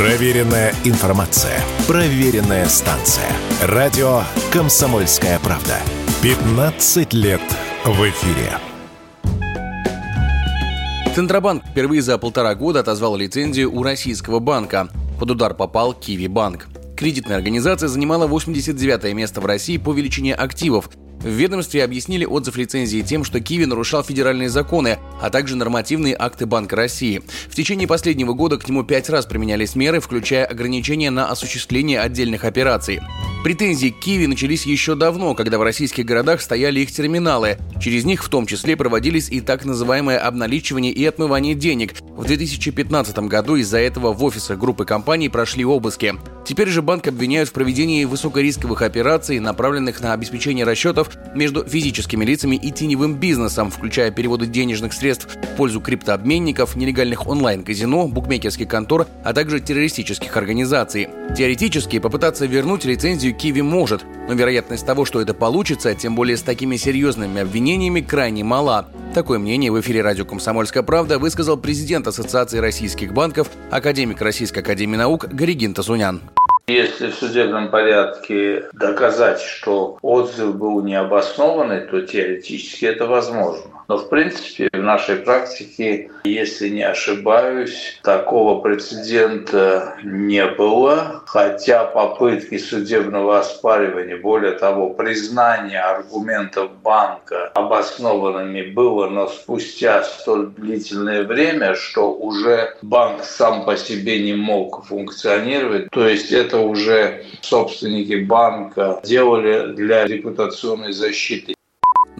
Проверенная информация. Проверенная станция. Радио «Комсомольская правда». 15 лет в эфире. Центробанк впервые за полтора года отозвал лицензию у российского банка. Под удар попал Киви Банк. Кредитная организация занимала 89 место в России по величине активов в ведомстве объяснили отзыв лицензии тем, что Киви нарушал федеральные законы, а также нормативные акты Банка России. В течение последнего года к нему пять раз применялись меры, включая ограничения на осуществление отдельных операций. Претензии к Киви начались еще давно, когда в российских городах стояли их терминалы. Через них в том числе проводились и так называемое обналичивание и отмывание денег. В 2015 году из-за этого в офисах группы компаний прошли обыски. Теперь же банк обвиняют в проведении высокорисковых операций, направленных на обеспечение расчетов между физическими лицами и теневым бизнесом, включая переводы денежных средств в пользу криптообменников, нелегальных онлайн-казино, букмекерских контор, а также террористических организаций. Теоретически попытаться вернуть лицензию Киви может, но вероятность того, что это получится, тем более с такими серьезными обвинениями, крайне мала. Такое мнение в эфире радио «Комсомольская правда» высказал президент Ассоциации российских банков, академик Российской академии наук Горигин Тасунян. Если в судебном порядке доказать, что отзыв был необоснованный, то теоретически это возможно. Но в принципе в нашей практике, если не ошибаюсь, такого прецедента не было, хотя попытки судебного оспаривания, более того, признания аргументов банка обоснованными было, но спустя столь длительное время, что уже банк сам по себе не мог функционировать. То есть это уже собственники банка делали для репутационной защиты.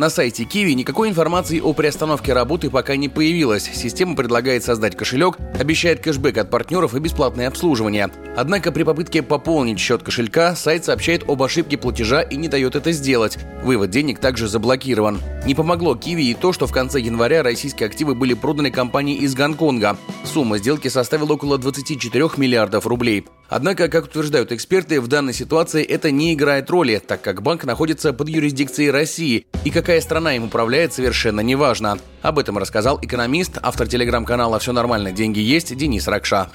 На сайте Kiwi никакой информации о приостановке работы пока не появилось. Система предлагает создать кошелек, обещает кэшбэк от партнеров и бесплатное обслуживание. Однако при попытке пополнить счет кошелька сайт сообщает об ошибке платежа и не дает это сделать. Вывод денег также заблокирован. Не помогло Kiwi и то, что в конце января российские активы были проданы компании из Гонконга. Сумма сделки составила около 24 миллиардов рублей. Однако, как утверждают эксперты, в данной ситуации это не играет роли, так как банк находится под юрисдикцией России, и какая страна им управляет, совершенно неважно. Об этом рассказал экономист, автор телеграм-канала «Все нормально, деньги есть» Денис Ракша.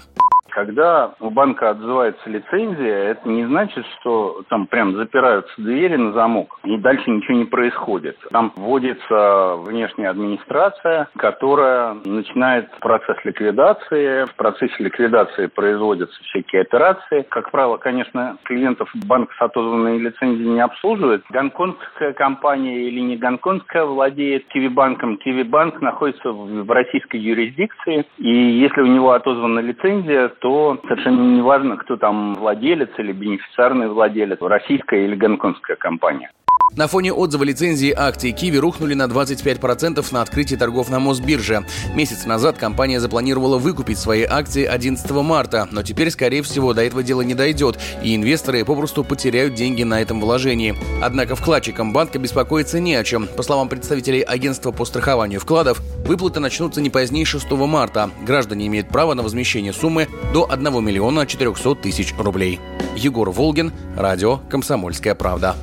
Когда у банка отзывается лицензия, это не значит, что там прям запираются двери на замок и дальше ничего не происходит. Там вводится внешняя администрация, которая начинает процесс ликвидации. В процессе ликвидации производятся всякие операции. Как правило, конечно, клиентов банк с отозванной лицензией не обслуживает. Гонконгская компания или не гонконгская владеет Киви-банком. Киви-банк находится в российской юрисдикции. И если у него отозвана лицензия, то совершенно не важно, кто там владелец или бенефициарный владелец, российская или гонконгская компания. На фоне отзыва лицензии акции Киви рухнули на 25% на открытии торгов на Мосбирже. Месяц назад компания запланировала выкупить свои акции 11 марта, но теперь, скорее всего, до этого дела не дойдет, и инвесторы попросту потеряют деньги на этом вложении. Однако вкладчикам банка беспокоиться не о чем. По словам представителей агентства по страхованию вкладов, выплаты начнутся не позднее 6 марта. Граждане имеют право на возмещение суммы до 1 миллиона 400 тысяч рублей. Егор Волгин, радио «Комсомольская правда».